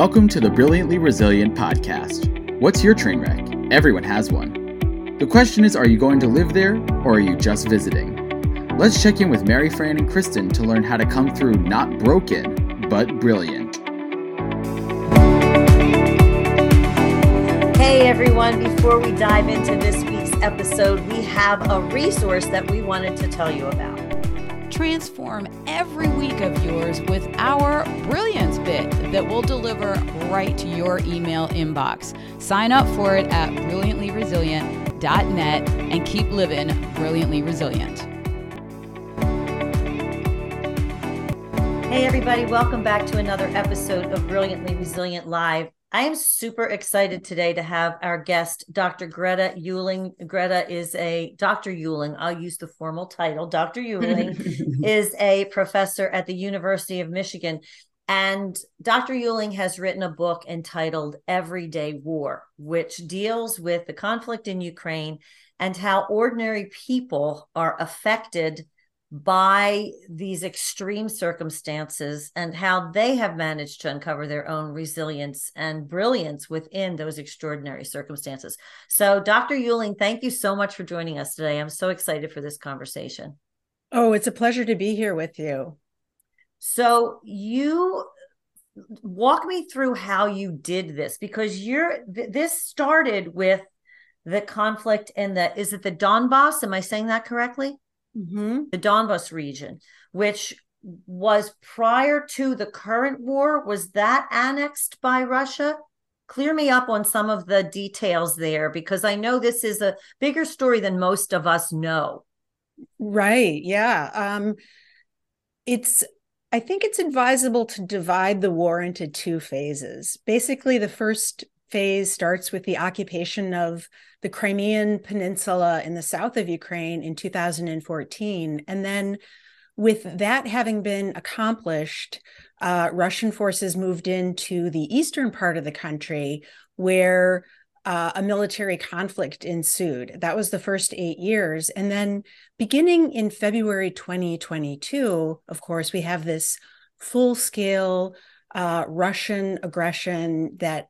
Welcome to the Brilliantly Resilient podcast. What's your train wreck? Everyone has one. The question is are you going to live there or are you just visiting? Let's check in with Mary Fran and Kristen to learn how to come through not broken, but brilliant. Hey everyone, before we dive into this week's episode, we have a resource that we wanted to tell you about. Transform every week of yours with our Brilliance Bit that will deliver right to your email inbox. Sign up for it at brilliantlyresilient.net and keep living brilliantly resilient. Hey everybody, welcome back to another episode of Brilliantly Resilient Live. I am super excited today to have our guest, Dr. Greta Uehling. Greta is a Dr. Uehling. I'll use the formal title. Dr. Uehling is a professor at the University of Michigan. And Dr. Uehling has written a book entitled Everyday War, which deals with the conflict in Ukraine and how ordinary people are affected by these extreme circumstances and how they have managed to uncover their own resilience and brilliance within those extraordinary circumstances. So, Dr. Uehling, thank you so much for joining us today. I'm so excited for this conversation. Oh, it's a pleasure to be here with you. So, you walk me through how you did this because you're this started with the conflict in the is it the Donbass? Am I saying that correctly? Mm-hmm. the Donbas region, which was prior to the current war. Was that annexed by Russia? Clear me up on some of the details there because I know this is a bigger story than most of us know. Right. Yeah. Um, it's I think it's advisable to divide the war into two phases. Basically, the first phase starts with the occupation of the Crimean Peninsula in the south of Ukraine in 2014. And then, with that having been accomplished, uh, Russian forces moved into the eastern part of the country where uh, a military conflict ensued. That was the first eight years. And then, beginning in February 2022, of course, we have this full scale uh, Russian aggression that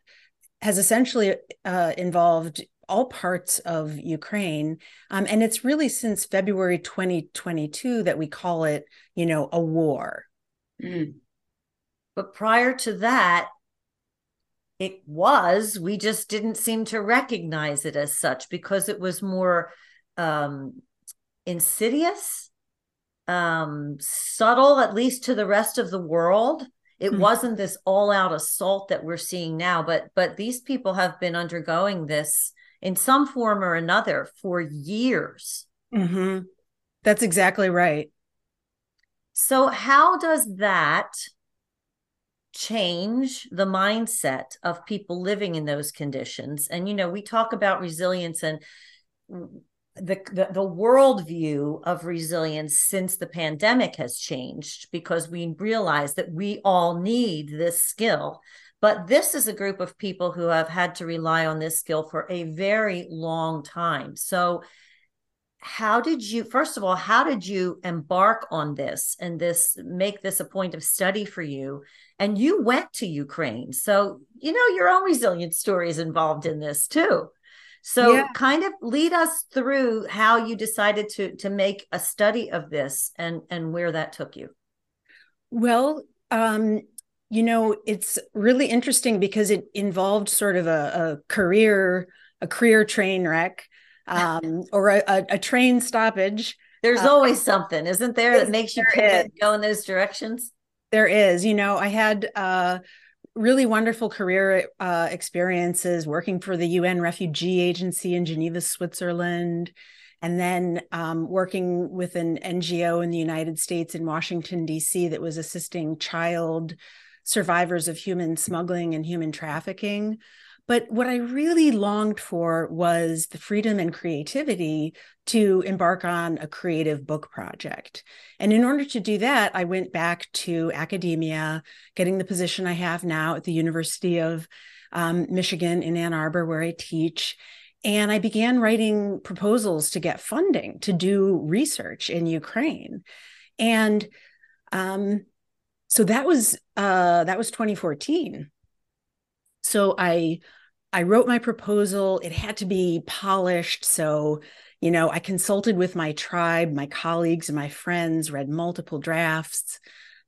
has essentially uh, involved all parts of Ukraine. Um, and it's really since February 2022 that we call it, you know, a war. Mm. But prior to that, it was, we just didn't seem to recognize it as such because it was more um, insidious, um, subtle, at least to the rest of the world it mm-hmm. wasn't this all out assault that we're seeing now but but these people have been undergoing this in some form or another for years mm-hmm. that's exactly right so how does that change the mindset of people living in those conditions and you know we talk about resilience and the, the, the worldview of resilience since the pandemic has changed because we realize that we all need this skill. But this is a group of people who have had to rely on this skill for a very long time. So how did you first of all how did you embark on this and this make this a point of study for you? And you went to ukraine. So you know your own resilience story is involved in this too so yeah. kind of lead us through how you decided to to make a study of this and and where that took you. Well, um, you know, it's really interesting because it involved sort of a, a career a career train wreck um, or a, a, a, train stoppage. There's uh, always something, isn't there, that makes you go in those directions? There is. You know, I had uh, really wonderful career uh, experiences working for the UN Refugee Agency in Geneva, Switzerland, and then um, working with an NGO in the United States in Washington, D.C., that was assisting child survivors of human smuggling and human trafficking. But what I really longed for was the freedom and creativity to embark on a creative book project. And in order to do that, I went back to academia, getting the position I have now at the University of um, Michigan in Ann Arbor, where I teach. And I began writing proposals to get funding to do research in Ukraine. And um, so that was uh, that was 2014 So I I wrote my proposal. It had to be polished. So, you know, I consulted with my tribe, my colleagues, and my friends, read multiple drafts.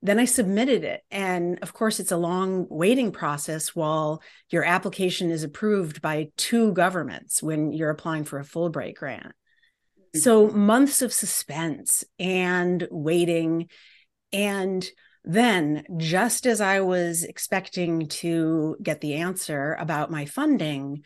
Then I submitted it. And of course, it's a long waiting process while your application is approved by two governments when you're applying for a Fulbright grant. So, mm-hmm. months of suspense and waiting. And then, just as I was expecting to get the answer about my funding,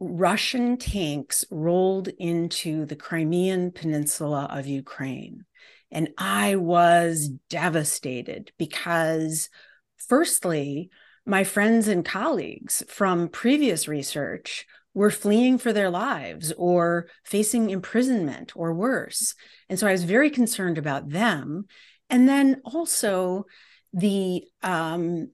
Russian tanks rolled into the Crimean Peninsula of Ukraine. And I was devastated because, firstly, my friends and colleagues from previous research were fleeing for their lives or facing imprisonment or worse. And so I was very concerned about them and then also the um,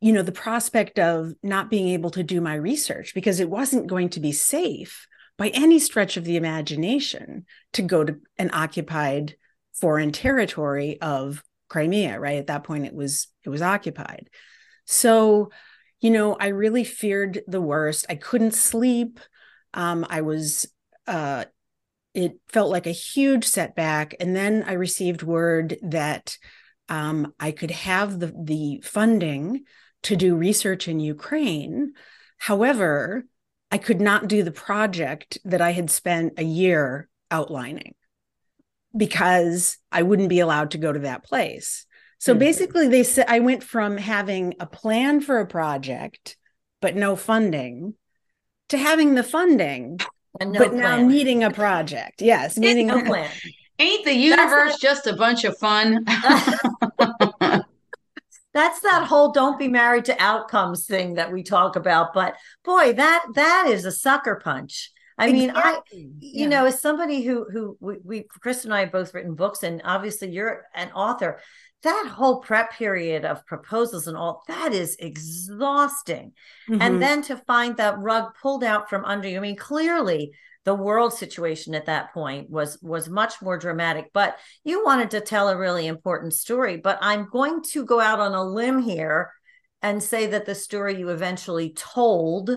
you know the prospect of not being able to do my research because it wasn't going to be safe by any stretch of the imagination to go to an occupied foreign territory of Crimea right? At that point it was it was occupied. So you know I really feared the worst. I couldn't sleep. Um, I was uh, it felt like a huge setback. And then I received word that um, I could have the, the funding to do research in Ukraine. However, I could not do the project that I had spent a year outlining because I wouldn't be allowed to go to that place. So mm-hmm. basically, they said I went from having a plan for a project, but no funding, to having the funding no but plan. now needing a project. Yes, needing no a plan. Ain't the universe just a bunch of fun? That's that whole don't be married to outcomes thing that we talk about. But boy, that that is a sucker punch. I exactly. mean, I you yeah. know, as somebody who who we, we Chris and I have both written books, and obviously you're an author that whole prep period of proposals and all that is exhausting mm-hmm. and then to find that rug pulled out from under you i mean clearly the world situation at that point was was much more dramatic but you wanted to tell a really important story but i'm going to go out on a limb here and say that the story you eventually told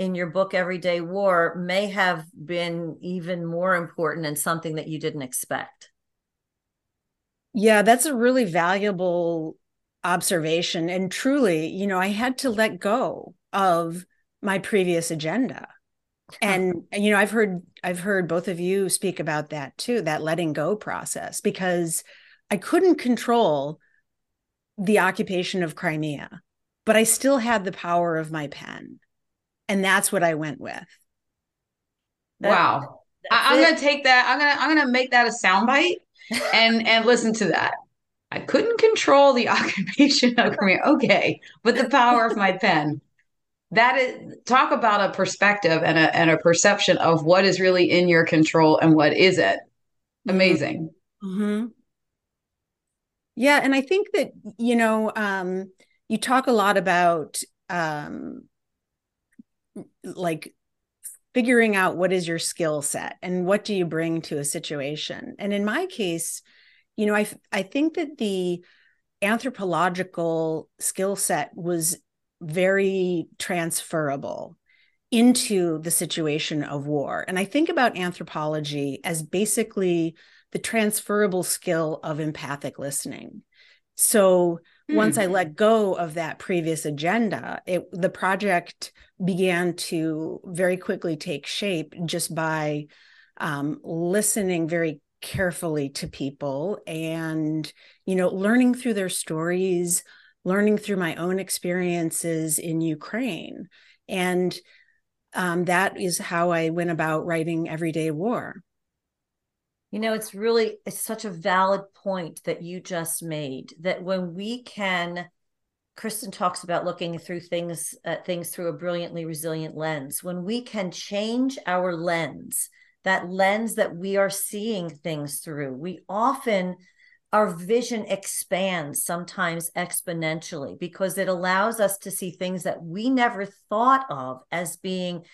in your book everyday war may have been even more important and something that you didn't expect yeah, that's a really valuable observation. And truly, you know, I had to let go of my previous agenda. And you know, I've heard I've heard both of you speak about that too, that letting go process because I couldn't control the occupation of Crimea, but I still had the power of my pen. And that's what I went with. wow. I, am gonna take that. I'm gonna I'm gonna make that a soundbite and and listen to that. I couldn't control the occupation of Crimea. Okay, but the power of my pen. That is talk about a perspective and a and a perception of what is really in your control and what isn't. Mm-hmm. Amazing. Mm-hmm. Yeah, and I think that you know um, you talk a lot about um, like figuring out what is your skill set and what do you bring to a situation. And in my case you know i i think that the anthropological skill set was very transferable into the situation of war. And i think about anthropology as basically the transferable skill of empathic listening. So once I hmm. let go of that previous agenda, it the project began to very quickly take shape just by um, listening very carefully to people and you know learning through their stories learning through my own experiences in ukraine and um, that is how i went about writing everyday war you know, it's really it's such a valid point that you just made that when we can Kristen talks about looking through things uh, things through a brilliantly resilient lens. When we can change our lens, that lens that we are seeing things through, we often our vision expands sometimes exponentially because it allows us to see things that we never thought of as being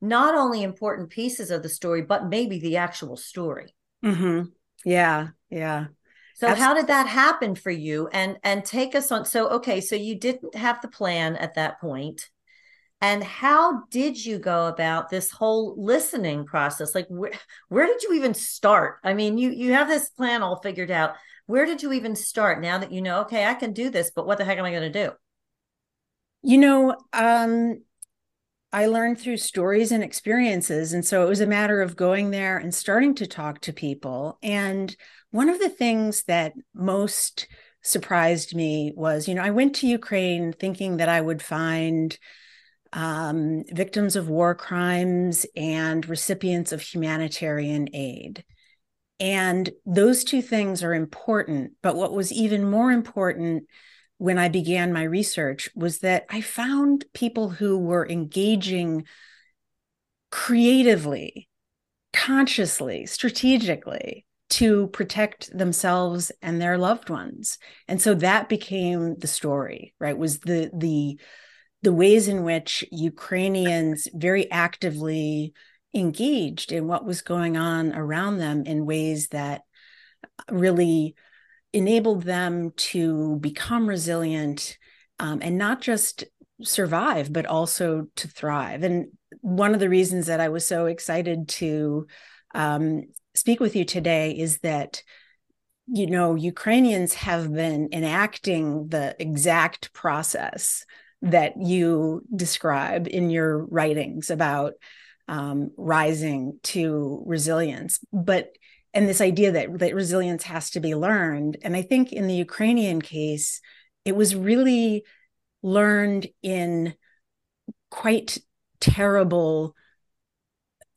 not only important pieces of the story but maybe the actual story Mm-hmm. Yeah, yeah. So Absolutely. how did that happen for you? And and take us on. So okay, so you didn't have the plan at that point. and how did you go about this whole listening process like where, where did you even start i mean you you have this plan all figured out where did you even start now that you know okay i can do this but what the heck am i going to do you know um i learned through stories and experiences and so it was a matter of going there and starting to talk to people and one of the things that most surprised me was you know i went to ukraine thinking that i would find um, victims of war crimes and recipients of humanitarian aid. And those two things are important. But what was even more important when I began my research was that I found people who were engaging creatively, consciously, strategically to protect themselves and their loved ones. And so that became the story, right? Was the the the ways in which Ukrainians very actively engaged in what was going on around them in ways that really enabled them to become resilient um, and not just survive, but also to thrive. And one of the reasons that I was so excited to um, speak with you today is that you know Ukrainians have been enacting the exact process that you describe in your writings about um, rising to resilience but and this idea that, that resilience has to be learned. And i think in the ukrainian case it was really learned in quite terrible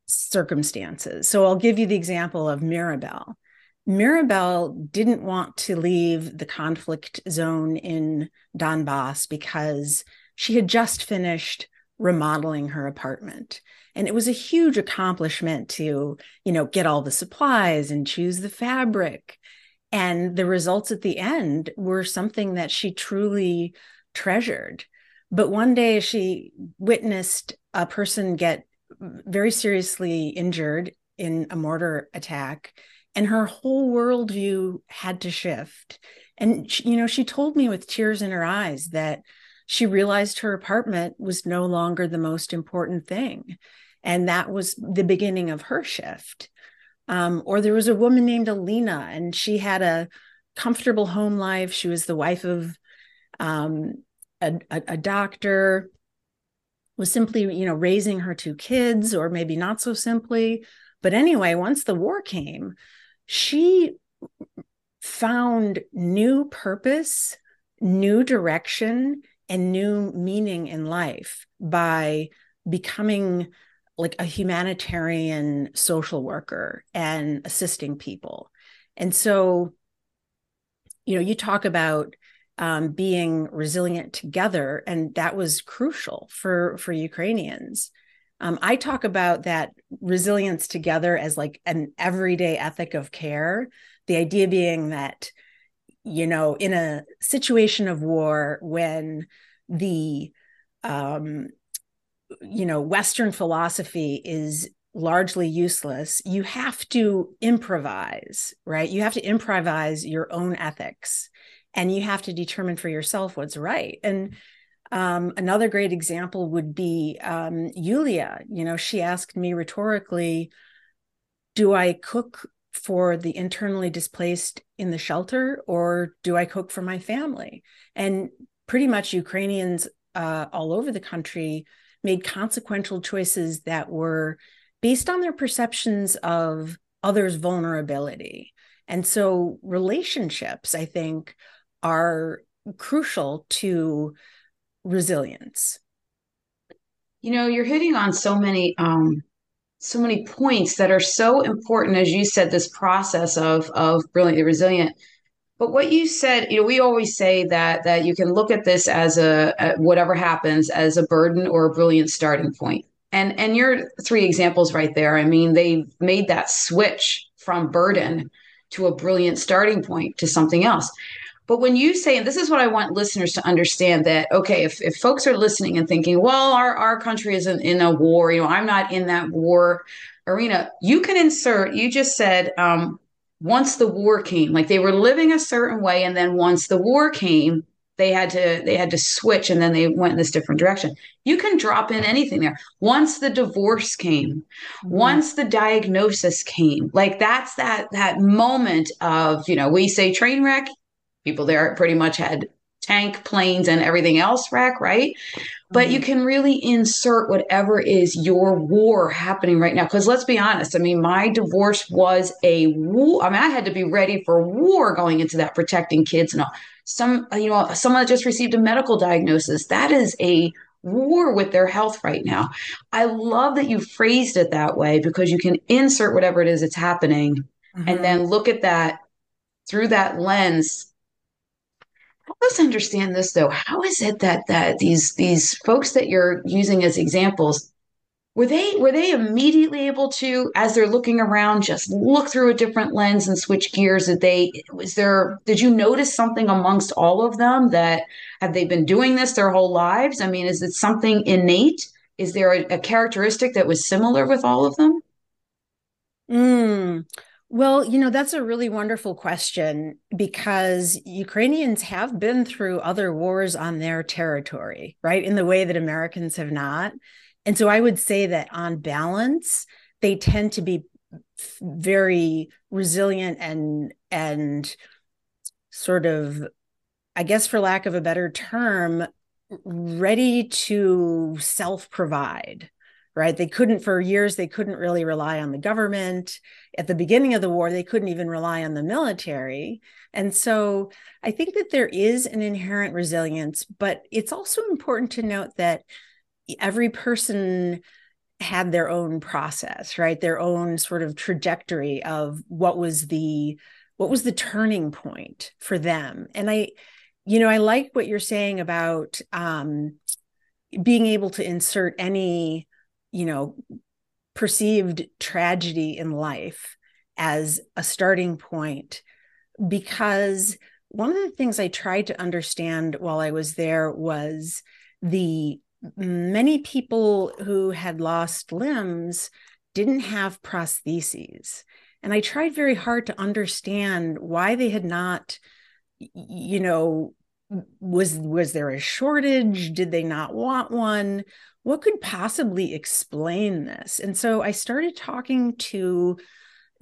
circumstances. So i'll give you the example of mirabel. Mirabel didn't want to leave the conflict zone in Donbass because she had just finished remodeling her apartment and it was a huge accomplishment to you know get all the supplies and choose the fabric. And the results at the end were something that she truly treasured. But one day she witnessed a person get very seriously injured in a mortar attack and her whole worldview had to shift. And she, you know she told me with tears in her eyes that she realized her apartment was no longer the most important thing. And that was the beginning of her shift. Um, or there was a woman named alina and she had a comfortable home life. She was the wife of um, a, a, a doctor was simply you know raising her two kids or maybe not so simply. But anyway once the war came she found new purpose, new direction, and new meaning in life by becoming like a humanitarian social worker and assisting people. And so, you know, you talk about um, being resilient together, and that was crucial for for Ukrainians. Um, I talk about that resilience together as like an everyday ethic of care. The idea being that, you know, in a situation of war, when the, um, you know, Western philosophy is largely useless, you have to improvise, right? You have to improvise your own ethics and you have to determine for yourself what's right. And um, another great example would be um, Yulia. You know, she asked me rhetorically, "Do I cook for the internally displaced in the shelter, or do I cook for my family?" And pretty much Ukrainians uh, all over the country made consequential choices that were based on their perceptions of others' vulnerability. And so relationships, I think, are crucial to resilience you know you're hitting on so many um so many points that are so important as you said this process of of brilliantly resilient. But what you said you know we always say that that you can look at this as a, a whatever happens as a burden or a brilliant starting point. And and your three examples right there i mean they made that switch from burden to a brilliant starting point to something else but when you say, and this is what I want listeners to understand that, okay, if, if folks are listening and thinking, well, our, our country isn't in a war, you know, I'm not in that war arena, you can insert, you just said, um, once the war came, like they were living a certain way. And then once the war came, they had to they had to switch and then they went in this different direction you can drop in anything there once the divorce came mm-hmm. once the diagnosis came like that's that that moment of you know we say train wreck people there pretty much had tank planes and everything else rack right but you mm-hmm. can really insert whatever is your war happening right now. Because let's be honest, I mean, my divorce was a war. I mean, I had to be ready for war going into that, protecting kids and all. Some, you know, someone that just received a medical diagnosis, that is a war with their health right now. I love that you phrased it that way because you can insert whatever it is that's happening mm-hmm. and then look at that through that lens help us understand this though. How is it that that these these folks that you're using as examples were they were they immediately able to as they're looking around just look through a different lens and switch gears did they was there did you notice something amongst all of them that have they been doing this their whole lives i mean is it something innate is there a, a characteristic that was similar with all of them mm. Well, you know, that's a really wonderful question because Ukrainians have been through other wars on their territory, right? In the way that Americans have not. And so I would say that on balance, they tend to be very resilient and and sort of I guess for lack of a better term, ready to self-provide right? They couldn't, for years, they couldn't really rely on the government. At the beginning of the war, they couldn't even rely on the military. And so I think that there is an inherent resilience, but it's also important to note that every person had their own process right their own sort of trajectory of what was the what was the turning point for them and i you know i like what you're saying about um being able to insert any you know, perceived tragedy in life as a starting point because one of the things I tried to understand while I was there was the many people who had lost limbs didn't have prostheses. And I tried very hard to understand why they had not, you know, was was there a shortage? Did they not want one? what could possibly explain this? And so I started talking to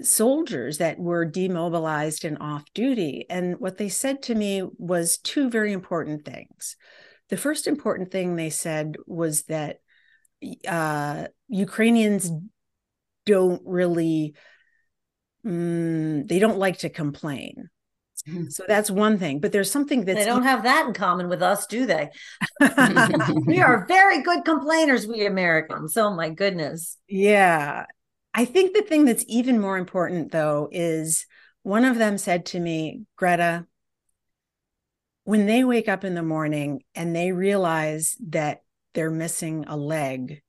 soldiers that were demobilized and off duty. And what they said to me was two very important things. The first important thing they said was that uh, Ukrainians don't really, mm, they don't like to complain. Mm-hmm. So that's one thing. But there's something that they don't have that in common with us, do they? we are very good complainers, we Americans. Oh my goodness. Yeah. I think the thing that's even more important, though, is one of them said to me, Greta, when they wake up in the morning and they realize that they're missing a leg,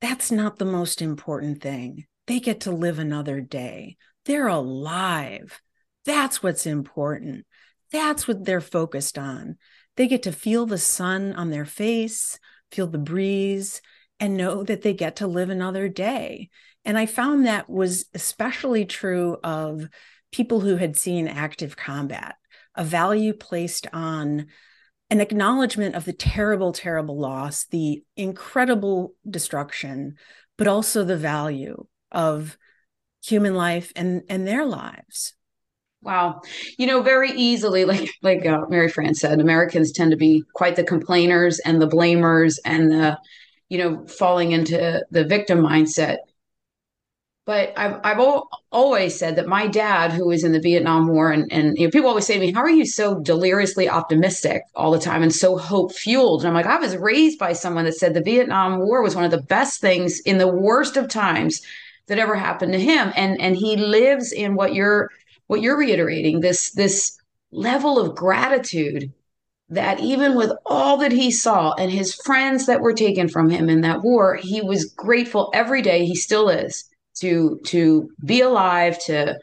that's not the most important thing. They get to live another day. They're alive. That's what's important. That's what they're focused on. They get to feel the sun on their face, feel the breeze, and know that they get to live another day. And I found that was especially true of people who had seen active combat, a value placed on an acknowledgement of the terrible, terrible loss, the incredible destruction, but also the value of human life and, and their lives. Wow. You know, very easily, like like uh, Mary Fran said, Americans tend to be quite the complainers and the blamers and the, you know, falling into the victim mindset. But I've I've always said that my dad, who was in the Vietnam War, and and you know, people always say to me, "How are you so deliriously optimistic all the time and so hope fueled?" And I'm like, I was raised by someone that said the Vietnam War was one of the best things in the worst of times that ever happened to him, and and he lives in what you're what you're reiterating this this level of gratitude that even with all that he saw and his friends that were taken from him in that war he was grateful every day he still is to to be alive to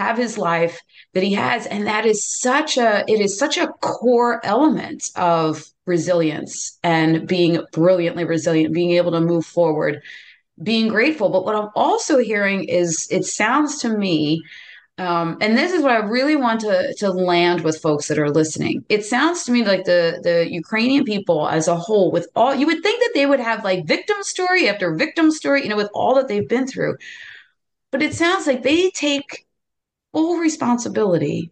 have his life that he has. And that is such a it is such a core element of resilience and being brilliantly resilient being able to move forward being grateful. But what i'm also hearing is it sounds to me um, and this is what I really want to to land with folks that are listening. It sounds to me like the the Ukrainian people as a whole, with all you would think that they would have like victim story after victim story, you know, with all that they've been through. But it sounds like they take full responsibility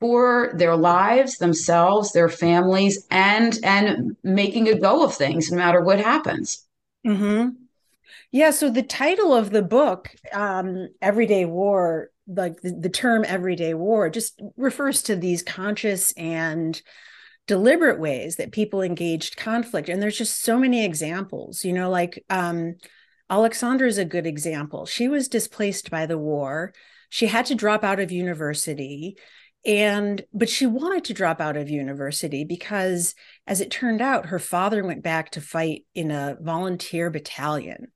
for their lives, themselves, their families, and and making a go of things no matter what happens. Mm-hmm. Yeah. So the title of the book, um, "Everyday War," like the, the term "everyday war," just refers to these conscious and deliberate ways that people engaged conflict. And there's just so many examples. You know, like um, Alexandra is a good example. She was displaced by the war. She had to drop out of university and but she wanted to drop out of university because as it turned out her father went back to fight in a volunteer battalion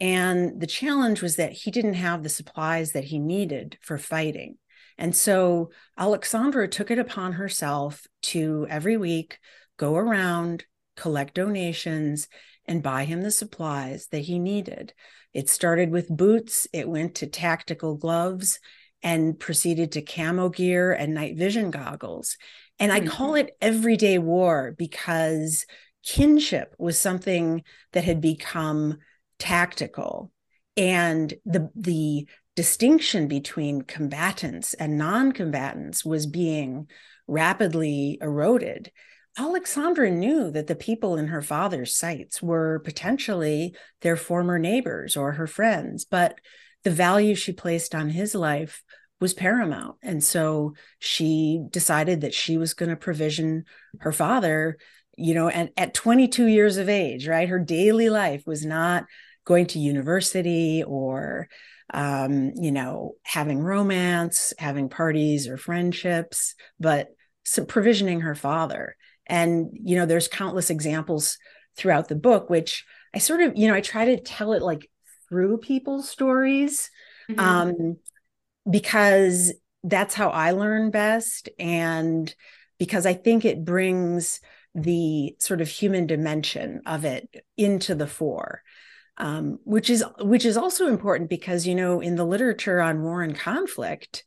and the challenge was that he didn't have the supplies that he needed for fighting and so alexandra took it upon herself to every week go around collect donations and buy him the supplies that he needed it started with boots it went to tactical gloves and proceeded to camo gear and night vision goggles. And I mm-hmm. call it everyday war because kinship was something that had become tactical and the the distinction between combatants and non-combatants was being rapidly eroded alexandra knew that the people in her father's sights were potentially their former neighbors or her friends but the value she placed on his life was paramount. And so she decided that she was going to provision her father, you know, and at 22 years of age, right? Her daily life was not going to university or, um, you know, having romance, having parties or friendships, but provisioning her father. And, you know, there's countless examples throughout the book, which I sort of, you know, I try to tell it like through people's stories. Mm-hmm. Um, because that's how I learn best. And because I think it brings the sort of human dimension of it into the fore. Um, which is which is also important because you know in the literature on war and conflict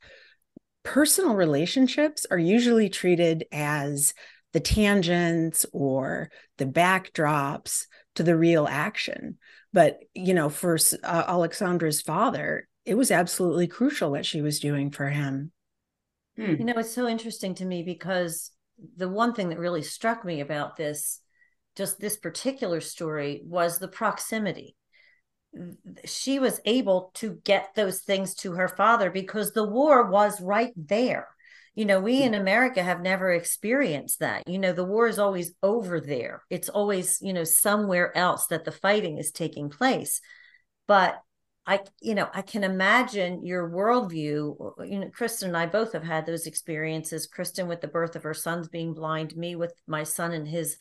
personal relationships are usually treated as the tangents or the backdrops to the real action but you know for uh, alexandra's father it was absolutely crucial what she was doing for him. Hmm. You know, it's so interesting to me because the one thing that really struck me about this, just this particular story, was the proximity. She was able to get those things to her father because the war was right there. You know, we in America have never experienced that. You know, the war is always over there. It's always, you know, somewhere else that the fighting is taking place. But I, you know, I can imagine your worldview. You know, Kristen and I both have had those experiences. Kristen with the birth of her sons being blind, me with my son and his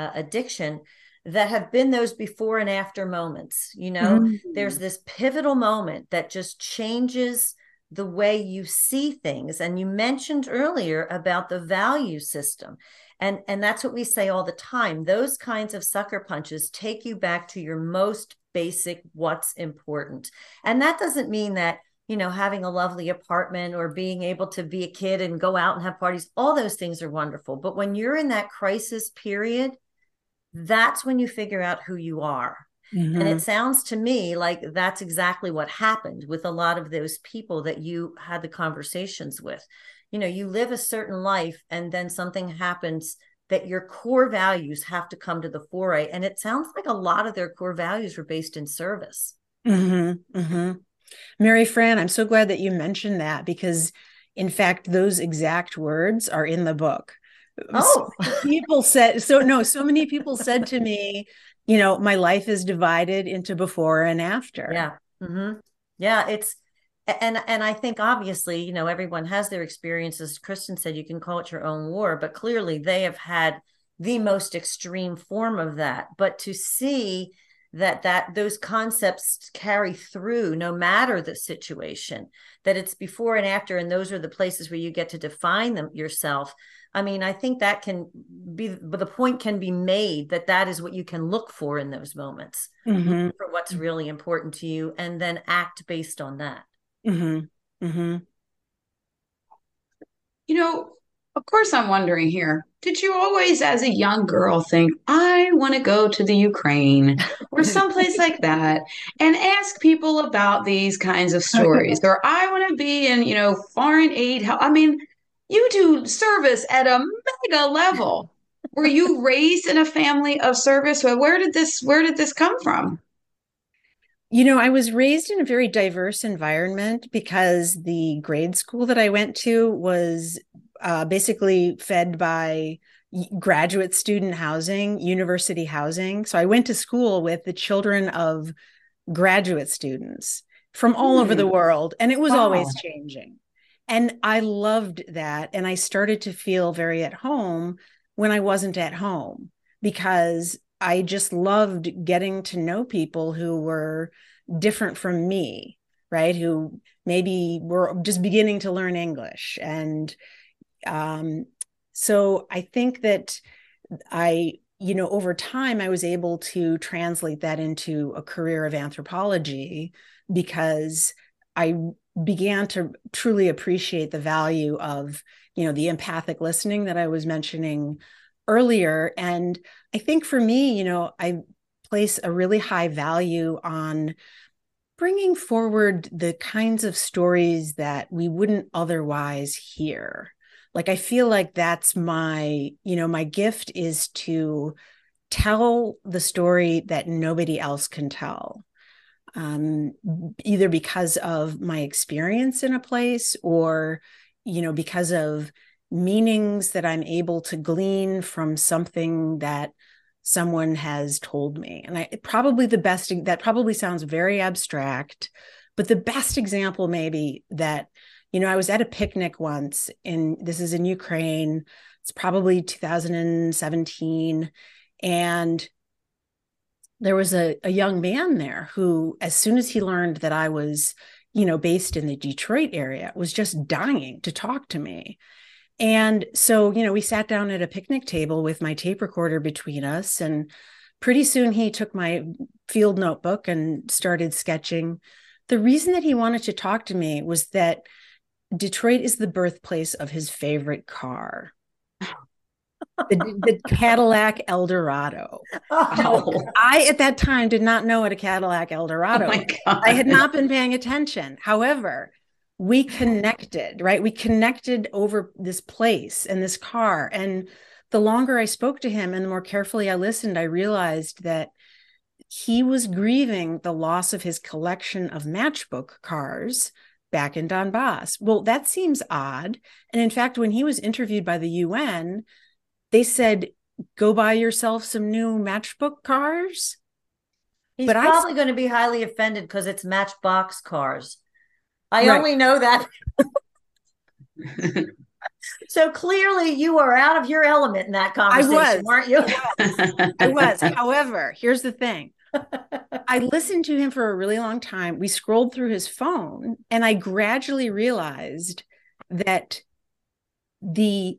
uh, addiction, that have been those before and after moments. You know, mm-hmm. there's this pivotal moment that just changes the way you see things. And you mentioned earlier about the value system. And, and that's what we say all the time. Those kinds of sucker punches take you back to your most basic what's important. And that doesn't mean that, you know, having a lovely apartment or being able to be a kid and go out and have parties, all those things are wonderful. But when you're in that crisis period, that's when you figure out who you are. Mm-hmm. And it mm-hmm. sounds to me like that's exactly what happened with a lot of those people that you had the conversations with. You know, you live a certain life and then something happens that your core values have to come to the fore. And it sounds like a lot of their core values were based in service. Mm-hmm, mm-hmm. Mary Fran, I'm so glad that you mentioned that because, in fact, those exact words are in the book. Oh, people said so. No, so many people said to me, you know, my life is divided into before and after. Yeah. Mm-hmm. Yeah. It's, and and i think obviously you know everyone has their experiences kristen said you can call it your own war but clearly they have had the most extreme form of that but to see that that those concepts carry through no matter the situation that it's before and after and those are the places where you get to define them yourself i mean i think that can be but the point can be made that that is what you can look for in those moments mm-hmm. for what's really important to you and then act based on that Mm-hmm. Mm-hmm. you know, of course, I'm wondering here did you always, as a young girl, think, I want to go to the Ukraine or someplace like that and ask people about these kinds of stories? or I want to be in, you know, foreign aid. I mean, you do service at a mega level. Were you raised in a family of service? Where did this where did this come from? You know, I was raised in a very diverse environment because the grade school that I went to was uh, basically fed by graduate student housing, university housing. So I went to school with the children of graduate students from all mm. over the hmm. world, and it was wow. always changing. And I loved that. And I started to feel very at home when I wasn't at home because I just loved getting to know people who were different from me, right? Who maybe were just beginning to learn English. And um, so I think that I, you know, over time, I was able to translate that into a career of anthropology because I began to truly appreciate the value of, you know, the empathic listening that I was mentioning earlier. And I think for me, you know, I place a really high value on bringing forward the kinds of stories that we wouldn't otherwise hear like i feel like that's my you know my gift is to tell the story that nobody else can tell um, either because of my experience in a place or you know because of meanings that i'm able to glean from something that someone has told me and i probably the best that probably sounds very abstract but the best example maybe that you know, I was at a picnic once in this is in Ukraine. It's probably 2017. And there was a, a young man there who, as soon as he learned that I was, you know, based in the Detroit area, was just dying to talk to me. And so, you know, we sat down at a picnic table with my tape recorder between us. And pretty soon he took my field notebook and started sketching. The reason that he wanted to talk to me was that Detroit is the birthplace of his favorite car. The, the, Cadillac Eldorado. Oh. I, at that time, did not know what a Cadillac oh Eldorado oh I had not been paying attention. However, we connected, right? We connected over this place and this car. And the longer I spoke to him and the more carefully I listened, I realized that he was grieving the loss of his collection of matchbook cars back in Donbass. Well, that seems odd. And in fact, when he was interviewed by the UN, they said, go buy yourself some new matchbook cars. He's but probably I... going to be highly offended because it's matchbox cars. I right. only know that. so clearly you are out of your element in that conversation, I was. weren't you? I was. I was. However, here's the thing. I listened to him for a really long time. We scrolled through his phone, and I gradually realized that the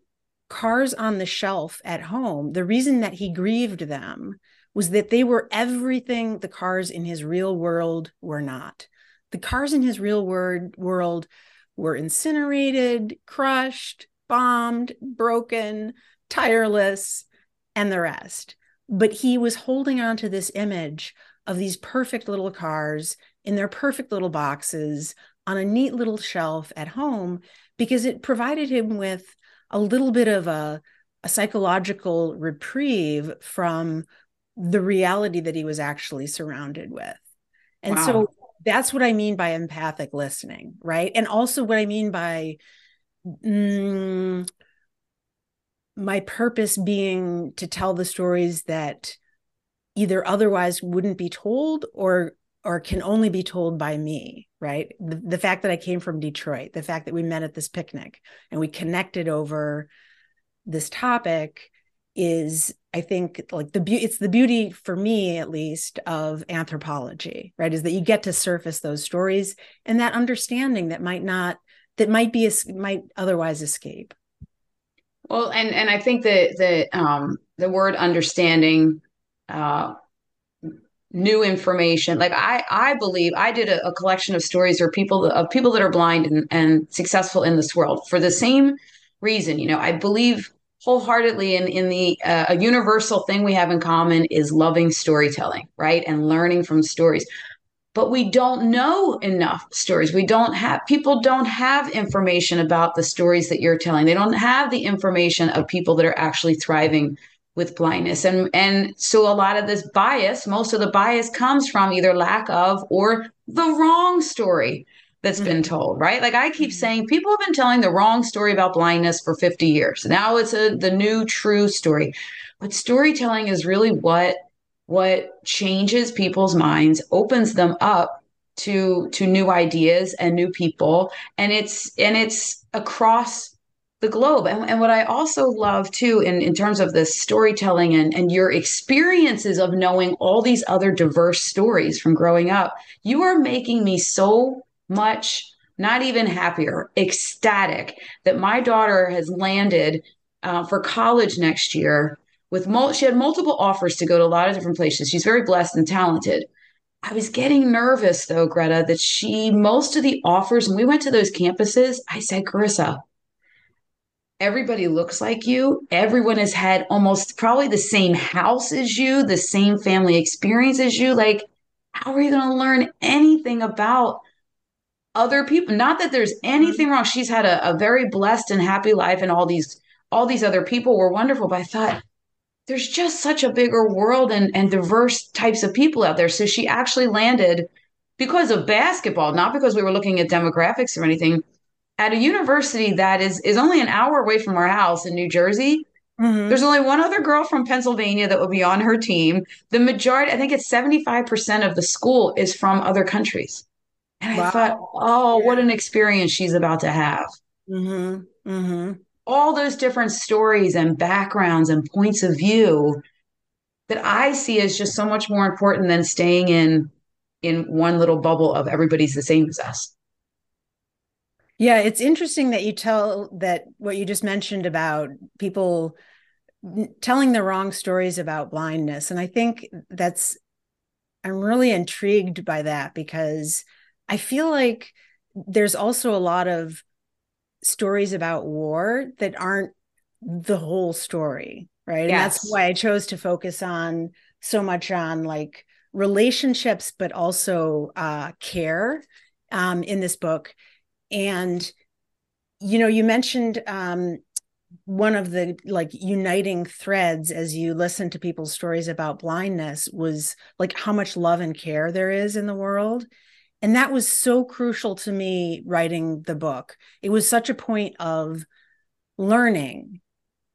cars on the shelf at home, the reason that he grieved them was that they were everything the cars in his real world were not. The cars in his real world world were incinerated, crushed, bombed, broken, tireless, and the rest but he was holding on to this image of these perfect little cars in their perfect little boxes on a neat little shelf at home because it provided him with a little bit of a, a psychological reprieve from the reality that he was actually surrounded with. And wow. so that's what I mean by empathic listening, right? And also what I mean by mm, my purpose being to tell the stories that either otherwise wouldn't be told or or can only be told by me right? The, the fact that i came from detroit the fact that we met at this picnic and we connected over this topic is i think like the beauty it's the beauty for me at least of anthropology right? Is that you get to surface those stories and that understanding that might not that might be might otherwise escape. Well, and and I think that the um, the word understanding, uh, new information. Like I I believe I did a, a collection of stories or people of people that are blind and, and successful in this world for the same reason. You know, I believe wholeheartedly in in the uh, a universal thing we have in common is loving storytelling, right, and learning from stories. But we don't know enough stories. We don't have people don't have information about the stories that you're telling. They don't have the information of people that are actually thriving with blindness. And and so a lot of this bias most of the bias comes from either lack of or the wrong story that's mm-hmm. been told right? Like i keep mm-hmm. saying people have been telling the wrong story about blindness for 50 years. Now it's a the new true story. But storytelling is really what what changes people's minds opens them up to to new ideas and new people. And it's and it's across the globe. And, and, what I also love too, in, in terms of the storytelling and, and your experiences of knowing all these other diverse stories from growing up, you are making me so much not even happier, ecstatic that my daughter has landed uh, for college next year with mul- she had multiple offers to go to a lot of different places. She's very blessed and talented. I was getting nervous though, Greta, that she most of the offers, when we went to those campuses, I said, Carissa, everybody looks like you. Everyone has had almost probably the same house as you, the same family experience as you. Like, how are you going to learn anything about other people? Not that there's mm-hmm. anything wrong. She's had a, a very blessed and happy life, and all these all these other people were wonderful. But I thought there's just such a bigger world and, and diverse types of people out there. So she actually landed because of basketball, not because we were looking at demographics or anything at a university that is is only an hour away from our house in New Jersey. Mm-hmm. There's only one other girl from Pennsylvania that will be on her team. The majority, I think it's 75% of the school is from other countries. And wow. I thought, oh, yeah. what an experience she's about to have. Mm-hmm. Mm-hmm. All those different stories and backgrounds and points of view that I see as just so much more important than staying in in one little bubble of everybody's the same as us. Yeah, it's interesting that you tell that what you just mentioned about people telling the wrong stories about blindness. And I think that's, I'm really intrigued by that because I feel like there's also a lot of stories about war that aren't the whole story, right? Yes. And that's why I chose to focus on so much on like relationships, but also uh, care um, in this book and you know you mentioned um, one of the like uniting threads as you listen to people's stories about blindness was like how much love and care there is in the world. And that was so crucial to me writing the book. It was such a point of learning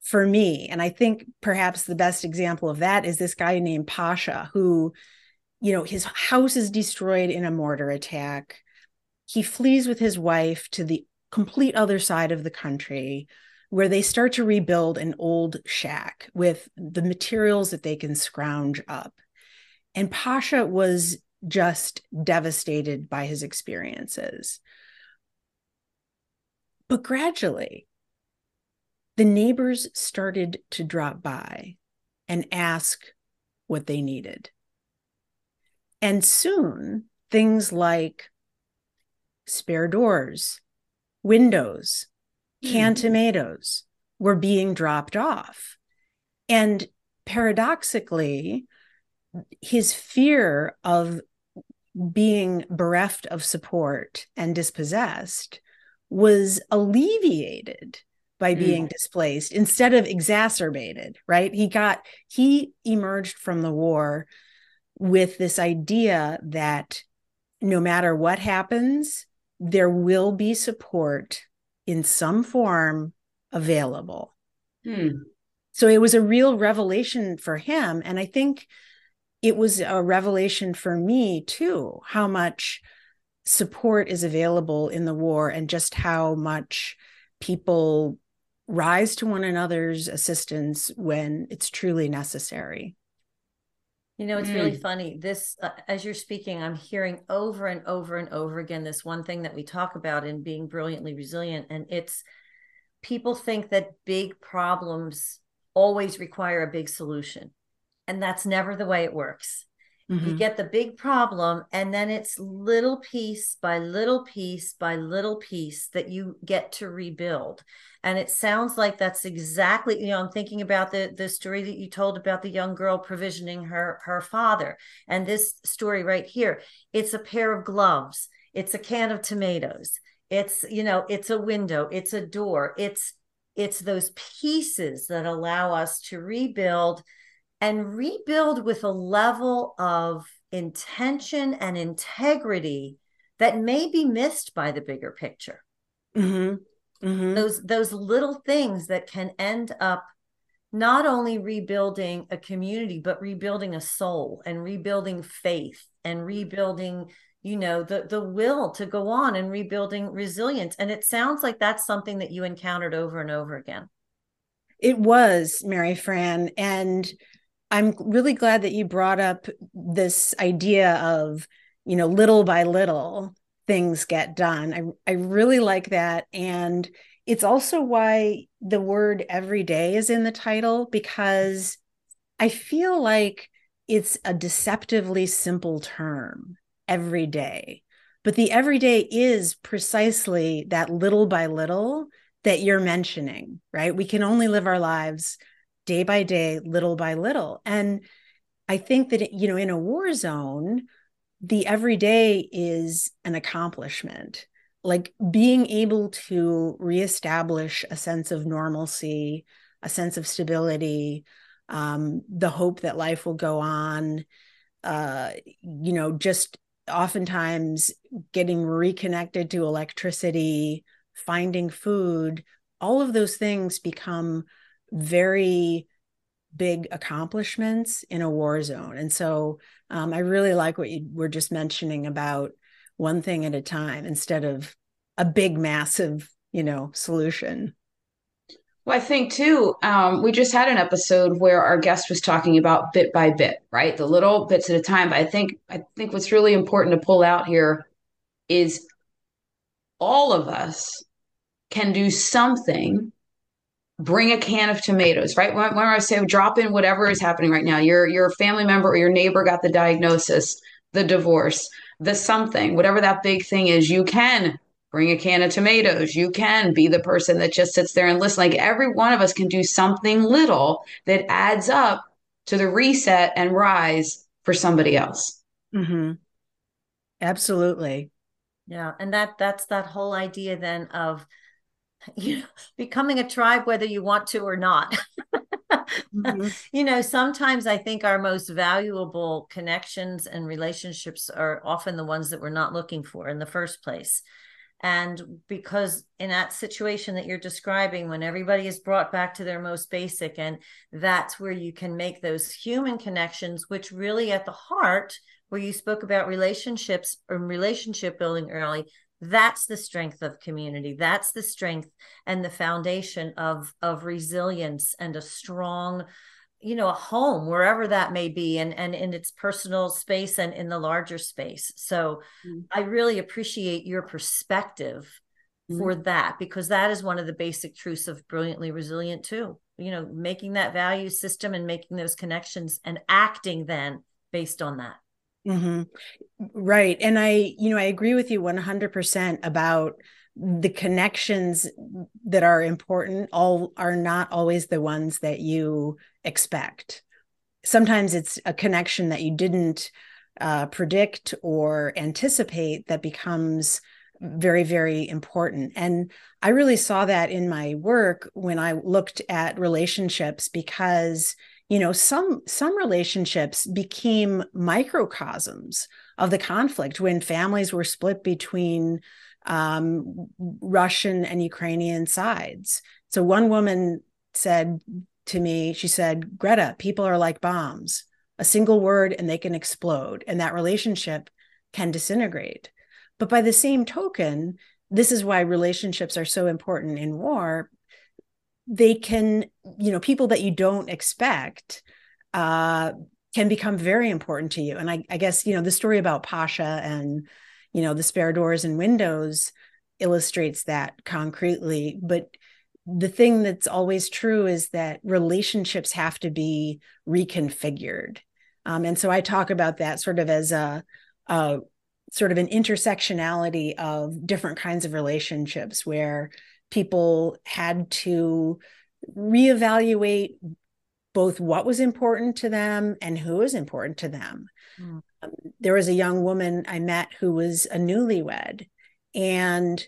for me. And i think perhaps the best example of that is this guy named pasha who you know his house is destroyed in a mortar attack he flees with his wife to the complete other side of the country where they start to rebuild an old shack with the materials that they can scrounge up. And Pasha was just devastated by his experiences. But gradually, the neighbors started to drop by and ask what they needed. And soon, things like spare doors, windows, canned mm-hmm. tomatoes were being dropped off. And paradoxically, his fear of being bereft of support and dispossessed was alleviated by mm. being mm. displaced instead of exacerbated right he got he emerged from the war with this idea that no matter what happens there will be support in some form available. Hmm. So it was a real revelation for him. And I think it was a revelation for me too, how much support is available in the war and just how much people rise to one another's assistance when it's truly necessary. You know, it's mm. really funny. This, uh, as you're speaking, I'm hearing over and over and over again this one thing that we talk about in being brilliantly resilient. And it's people think that big problems always require a big solution. And that's never the way it works. Mm-hmm. You get the big problem, and then it's little piece by little piece by little piece that you get to rebuild. And it sounds like that's exactly, you know, I'm thinking about the the story that you told about the young girl provisioning her her father. And this story right here, it's a pair of gloves, it's a can of tomatoes, it's, you know, it's a window, it's a door, it's it's those pieces that allow us to rebuild and rebuild with a level of intention and integrity that may be missed by the bigger picture. Mm-hmm. Mm-hmm. Those those little things that can end up not only rebuilding a community but rebuilding a soul and rebuilding faith and rebuilding you know the the will to go on and rebuilding resilience and it sounds like that's something that you encountered over and over again it was mary fran and I'm really glad that you brought up this idea of, you know, little by little things get done. I, I really like that. And it's also why the word every day is in the title, because I feel like it's a deceptively simple term every day. But the everyday is precisely that little by little that you're mentioning, right? We can only live our lives day by day, little by little. And I think that, you know, in a war zone, the everyday is an accomplishment. Like being able to reestablish a sense of normalcy, a sense of stability, um, the hope that life will go on, uh, you know, just oftentimes getting reconnected to electricity, finding food, all of those things become very big accomplishments in a war zone. And so um, I really like what you were just mentioning about one thing at a time instead of a big, massive, you know, solution. Well, I think too, um, we just had an episode where our guest was talking about bit by bit, right? The little bits at a time. But I think I think what's really important to pull out here is all of us can do something bring a can of tomatoes, right? When, when I say drop in whatever is happening right now, your your family member or your neighbor got the diagnosis, the divorce, the something, whatever that big thing is, you can bring a can of tomatoes. You can be the person that just sits there and listens. Like every one of us can do something little that adds up to the reset and rise for somebody else. Mm-hmm. Absolutely. Yeah, and that that's that whole idea then of you know becoming a tribe whether you want to or not mm-hmm. you know sometimes i think our most valuable connections and relationships are often the ones that we're not looking for in the first place and because in that situation that you're describing when everybody is brought back to their most basic and that's where you can make those human connections which really at the heart where you spoke about relationships and relationship building early that's the strength of community that's the strength and the foundation of of resilience and a strong you know a home wherever that may be and and in its personal space and in the larger space so mm-hmm. i really appreciate your perspective mm-hmm. for that because that is one of the basic truths of brilliantly resilient too you know making that value system and making those connections and acting then based on that Mm-hmm. Right. And I, you know, I agree with you 100% about the connections that are important all are not always the ones that you expect. Sometimes it's a connection that you didn't uh, predict or anticipate that becomes very, very important. And I really saw that in my work when I looked at relationships because you know some some relationships became microcosms of the conflict when families were split between um, russian and ukrainian sides. So one woman said to me she said greta people are like bombs. A single word and they can explode and that relationship can disintegrate. But by the same token this is why relationships are so important in war they can you know people that you don't expect uh, can become very important to you. And I, I guess you know the story about pasha and you know the spare doors and windows illustrates that concretely. But the thing that's always true is that relationships have to be reconfigured. Um, and so I talk about that sort of as a, a sort of an intersectionality of different kinds of relationships where people had to reevaluate both what was important to them and who was important to them. Mm. Um, there was a young woman I met who was a newlywed. And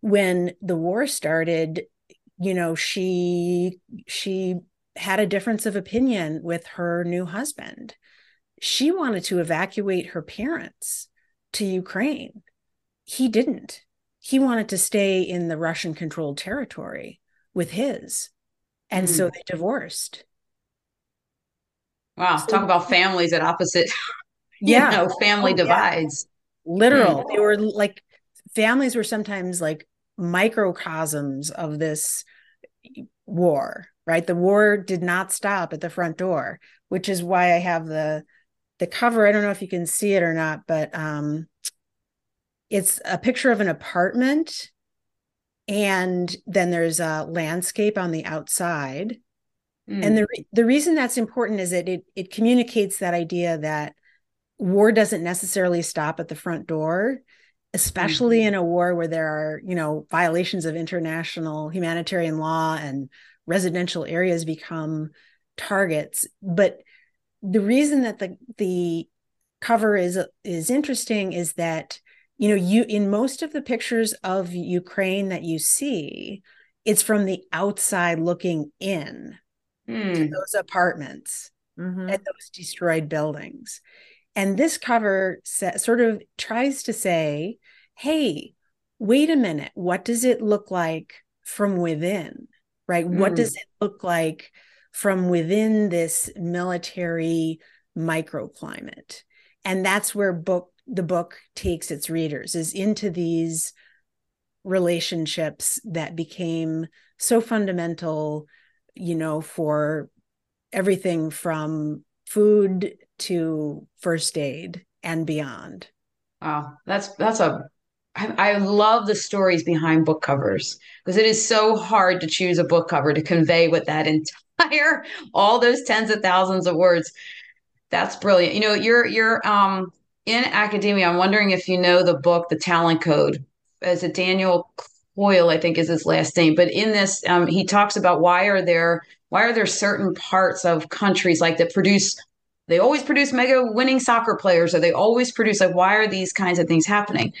when the war started, you know, she she had a difference of opinion with her new husband. She wanted to evacuate her parents to Ukraine. He didn't. He wanted to stay in the Russian controlled territory with his. And mm. so they divorced. Wow. So, Talk about families at opposite, yeah. you know, family oh, divides. Yeah. Literal. Mm. They were like, families were sometimes like microcosms of this war right the war did not stop at the front door which is why i have the the cover i don't know if you can see it or not but um it's a picture of an apartment and then there's a landscape on the outside mm. and the the reason that's important is that it it communicates that idea that war doesn't necessarily stop at the front door especially mm-hmm. in a war where there are you know violations of international humanitarian law and residential areas become targets but the reason that the the cover is is interesting is that you know you in most of the pictures of Ukraine that you see it's from the outside looking in mm. to those apartments mm-hmm. at those destroyed buildings and this cover sa- sort of tries to say hey wait a minute what does it look like from within right? Mm. What does mm. it look like from within this military microclimate? And that's where book the book takes its readers is into these relationships that became so fundamental, you know, for everything from food to first aid and beyond. Wow, that's that's a I, love the stories behind book covers because it is so hard to choose a book cover to convey what that entire all those tens of thousands of words. That's brilliant. You know, you're you're um in academia. I'm wondering if you know the book, The Talent Code. As a Daniel Coyle, I think is his last name. But in this, um, he talks about why are there why are there certain parts of countries like that produce they always produce mega winning soccer players or they always produce like why are these kinds of things happening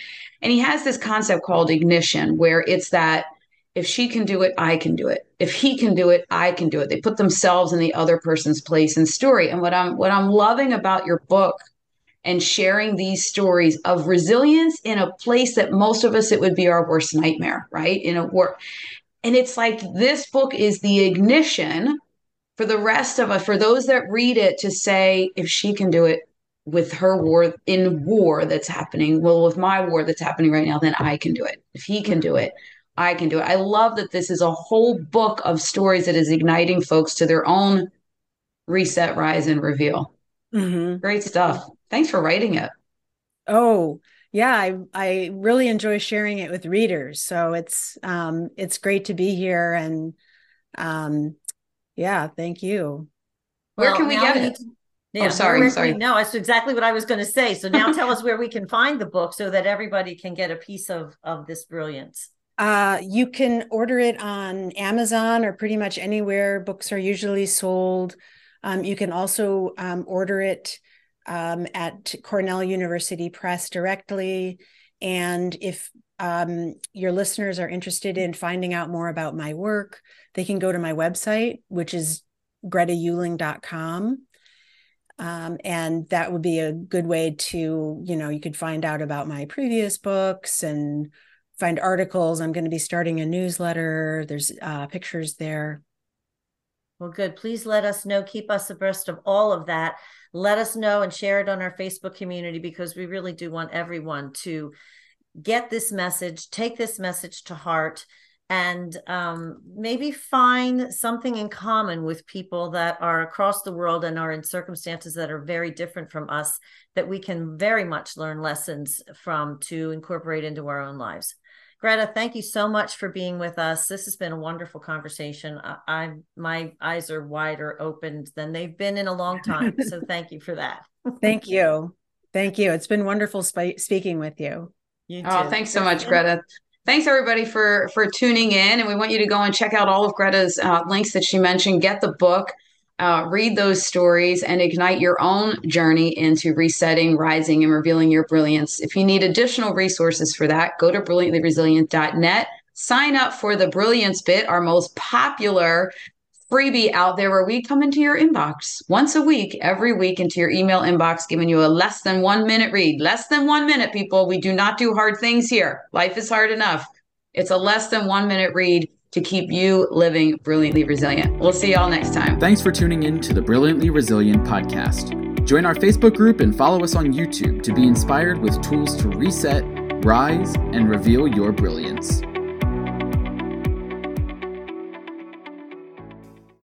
and he has this concept called ignition, where it's that if she can do it, I can do it. If he can do it, I can do it. They put themselves in the other person's place and story. And what I'm what I'm loving about your book and sharing these stories of resilience in a place that most of us it would be our worst nightmare, right? In a war. And it's like this book is the ignition for the rest of us, for those that read it to say, if she can do it, with her war in war that's happening well with my war that's happening right now then i can do it if he can do it i can do it i love that this is a whole book of stories that is igniting folks to their own reset rise and reveal mm-hmm. great stuff thanks for writing it oh yeah i i really enjoy sharing it with readers so it's um it's great to be here and um yeah thank you where can we get it yeah, oh, sorry, sorry. no, that's exactly what I was going to say. So now tell us where we can find the book so that everybody can get a piece of of this brilliance. Uh, you can order it on Amazon or pretty much anywhere books are usually sold. Um, you can also um, order it um, at Cornell University Press directly. And if um, your listeners are interested in finding out more about my work, they can go to my website, which is gretauehling.com. Um, and that would be a good way to, you know, you could find out about my previous books and find articles. I'm going to be starting a newsletter. There's uh, pictures there. Well, good. Please let us know. Keep us abreast of all of that. Let us know and share it on our Facebook community because we really do want everyone to get this message, take this message to heart, and um, maybe find something in common with people that are across the world and are in circumstances that are very different from us that we can very much learn lessons from to incorporate into our own lives Greta, thank you so much for being with us. This has been a wonderful conversation. I, I my eyes are wider opened than they've been in a long time. so thank you for that. thank you. Thank you. It's been wonderful sp- speaking with you. you Oh, too. thanks so much, Greta. Thanks everybody for for tuning in, and we want you to go and check out all of Greta's uh, links that she mentioned. Get the book, uh, read those stories, and ignite your own journey into resetting, rising, and revealing your brilliance. If you need additional resources for that, go to brilliantlyresilient.net. Sign up for the Brilliance Bit, our most popular freebie out there where we come into your inbox once a week, every week into your email inbox, giving you a less than one minute read. Less than one minute, people. We do not do hard things here. Life is hard enough. It's a less than one minute read to keep you living brilliantly resilient. We'll see y'all next time. Thanks for tuning in to the Brilliantly Resilient podcast. Join our Facebook group and follow us on YouTube to be inspired with tools to reset, rise, and reveal your brilliance.